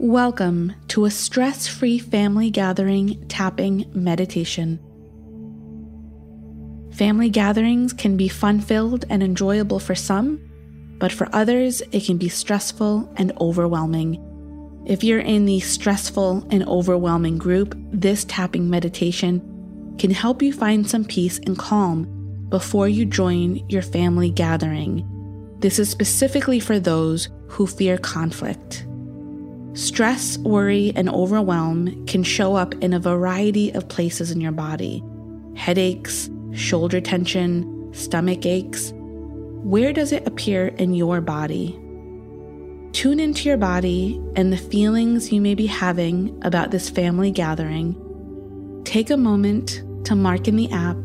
Welcome to a stress free family gathering tapping meditation. Family gatherings can be fun filled and enjoyable for some, but for others, it can be stressful and overwhelming. If you're in the stressful and overwhelming group, this tapping meditation can help you find some peace and calm before you join your family gathering. This is specifically for those who fear conflict. Stress, worry, and overwhelm can show up in a variety of places in your body headaches, shoulder tension, stomach aches. Where does it appear in your body? Tune into your body and the feelings you may be having about this family gathering. Take a moment to mark in the app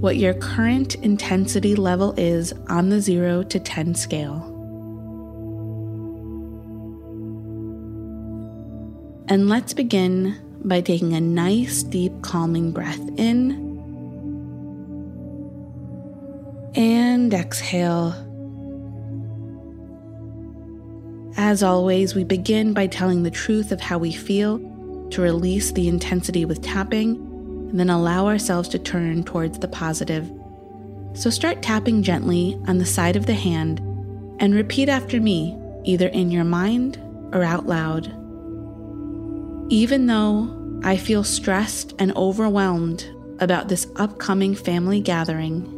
what your current intensity level is on the 0 to 10 scale. And let's begin by taking a nice, deep, calming breath in and exhale. As always, we begin by telling the truth of how we feel to release the intensity with tapping and then allow ourselves to turn towards the positive. So start tapping gently on the side of the hand and repeat after me, either in your mind or out loud. Even though I feel stressed and overwhelmed about this upcoming family gathering,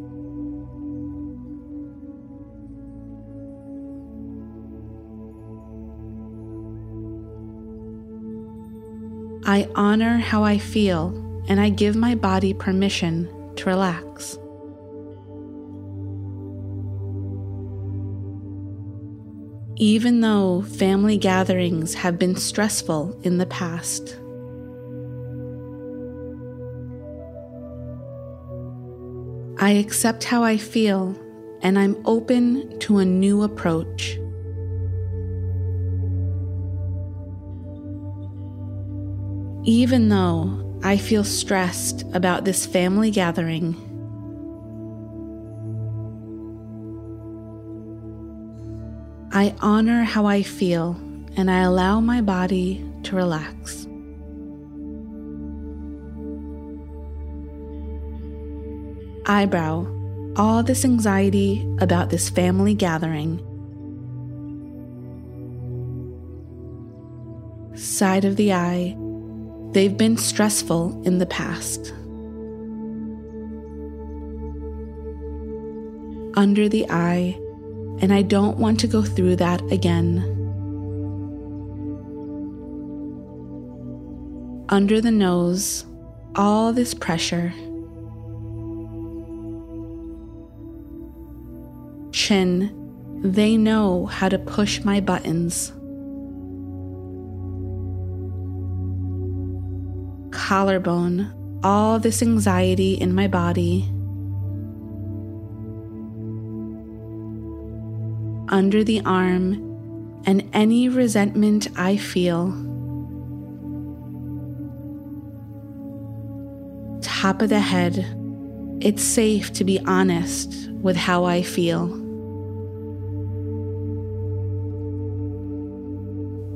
I honor how I feel and I give my body permission to relax. Even though family gatherings have been stressful in the past. I accept how I feel and I'm open to a new approach. Even though I feel stressed about this family gathering, I honor how I feel and I allow my body to relax. Eyebrow, all this anxiety about this family gathering. Side of the eye, they've been stressful in the past. Under the eye, and I don't want to go through that again. Under the nose, all this pressure. Chin, they know how to push my buttons. Collarbone, all this anxiety in my body. Under the arm and any resentment I feel. Top of the head, it's safe to be honest with how I feel.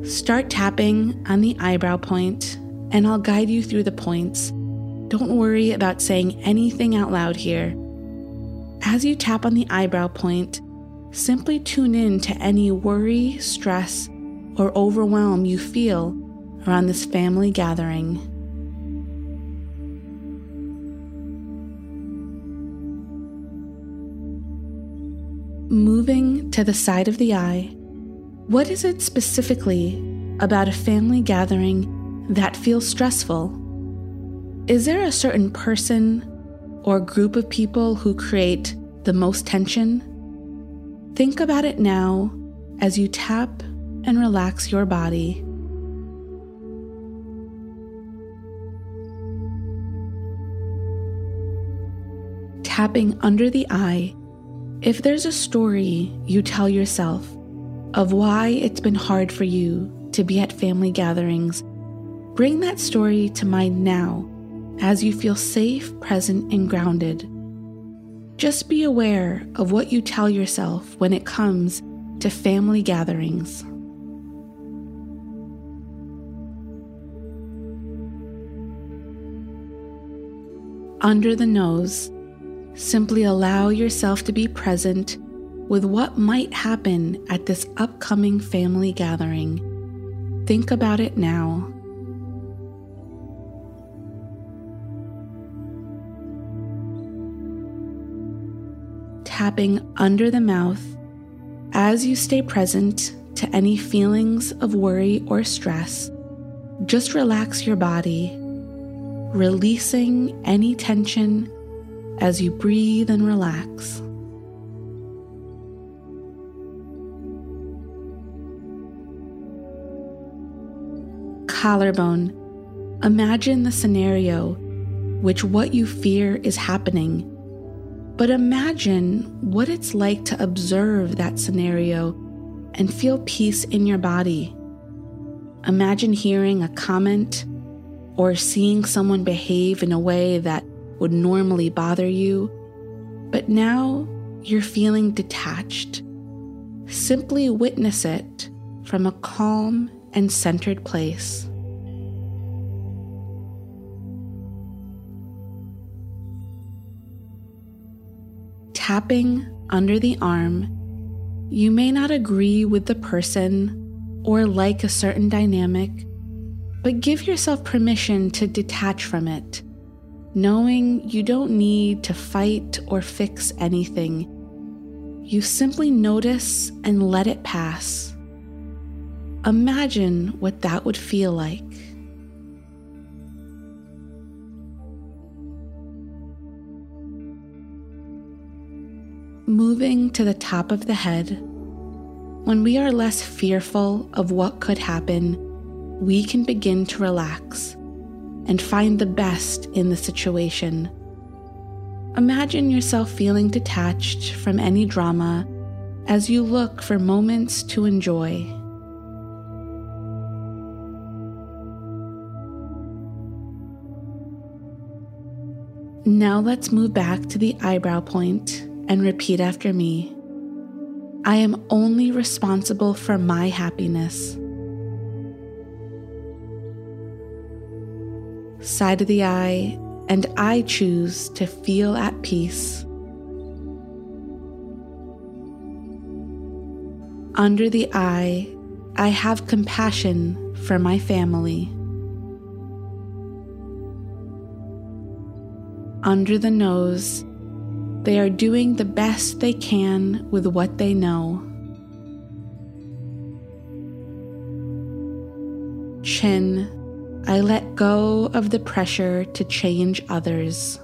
Start tapping on the eyebrow point, and I'll guide you through the points. Don't worry about saying anything out loud here. As you tap on the eyebrow point, Simply tune in to any worry, stress, or overwhelm you feel around this family gathering. Moving to the side of the eye, what is it specifically about a family gathering that feels stressful? Is there a certain person or group of people who create the most tension? Think about it now as you tap and relax your body. Tapping under the eye, if there's a story you tell yourself of why it's been hard for you to be at family gatherings, bring that story to mind now as you feel safe, present, and grounded. Just be aware of what you tell yourself when it comes to family gatherings. Under the nose, simply allow yourself to be present with what might happen at this upcoming family gathering. Think about it now Tapping under the mouth as you stay present to any feelings of worry or stress, just relax your body, releasing any tension as you breathe and relax. Collarbone. Imagine the scenario which what you fear is happening but imagine what it's like to observe that scenario and feel peace in your body. Imagine hearing a comment or seeing someone behave in a way that would normally bother you, but now you're feeling detached. Simply witness it from a calm and centered place. Tapping under the arm, you may not agree with the person or like a certain dynamic, but give yourself permission to detach from it, knowing you don't need to fight or fix anything. You simply notice and let it pass. Imagine what that would feel like. Moving to the top of the head. When we are less fearful of what could happen, we can begin to relax and find the best in the situation. Imagine yourself feeling detached from any drama as you look for moments to enjoy. Now let's move back to the eyebrow point and repeat after me I am only responsible for my happiness. Side of the eye, and I choose to feel at peace. Under the eye, I have compassion for my family. Under the nose, they are doing the best they can with what they know. Chin, I let go of the pressure to change others.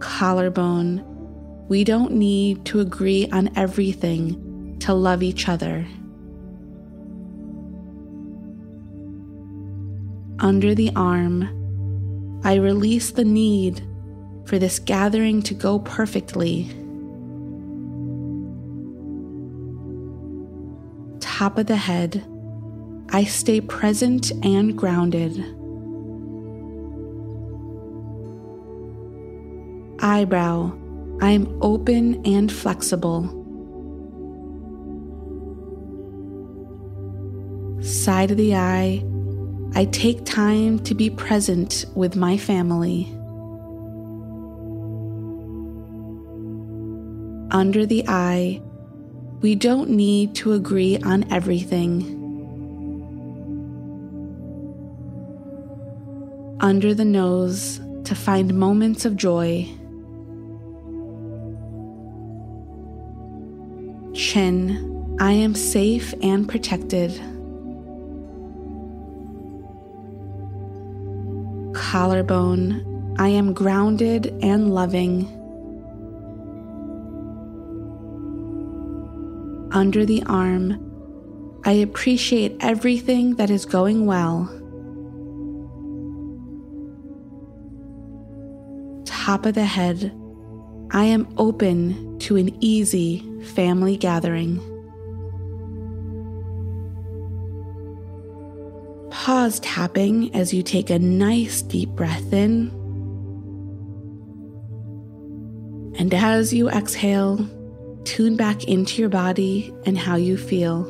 Collarbone, we don't need to agree on everything to love each other. Under the arm, I release the need for this gathering to go perfectly. Top of the head, I stay present and grounded. Eyebrow, I am open and flexible. Side of the eye, I take time to be present with my family. Under the eye, we don't need to agree on everything. Under the nose, to find moments of joy. Chin, I am safe and protected. Collarbone, I am grounded and loving. Under the arm, I appreciate everything that is going well. Top of the head, I am open to an easy family gathering. Pause tapping as you take a nice deep breath in. And as you exhale, tune back into your body and how you feel.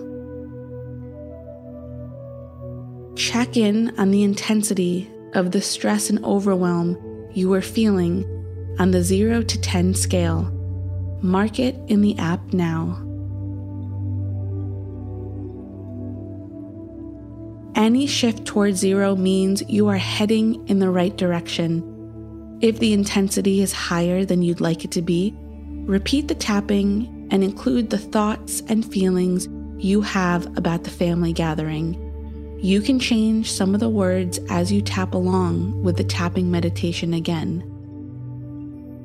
check in on the intensity of the stress and overwhelm you are feeling on the 0 to 10 scale. Mark it in the app now. Any shift towards zero means you are heading in the right direction. If the intensity is higher than you'd like it to be, repeat the tapping and include the thoughts and feelings you have about the family gathering. You can change some of the words as you tap along with the tapping meditation again.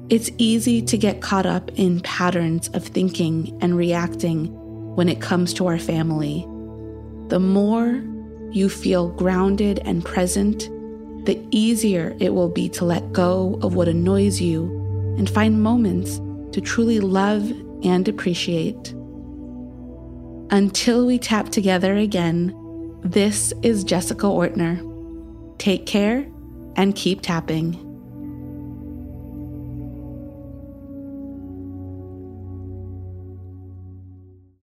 It's easy to get caught up in patterns of thinking and reacting when it comes to our family. The more you feel grounded and present, the easier it will be to let go of what annoys you and find moments to truly love and appreciate. Until we tap together again, this is Jessica Ortner. Take care and keep tapping.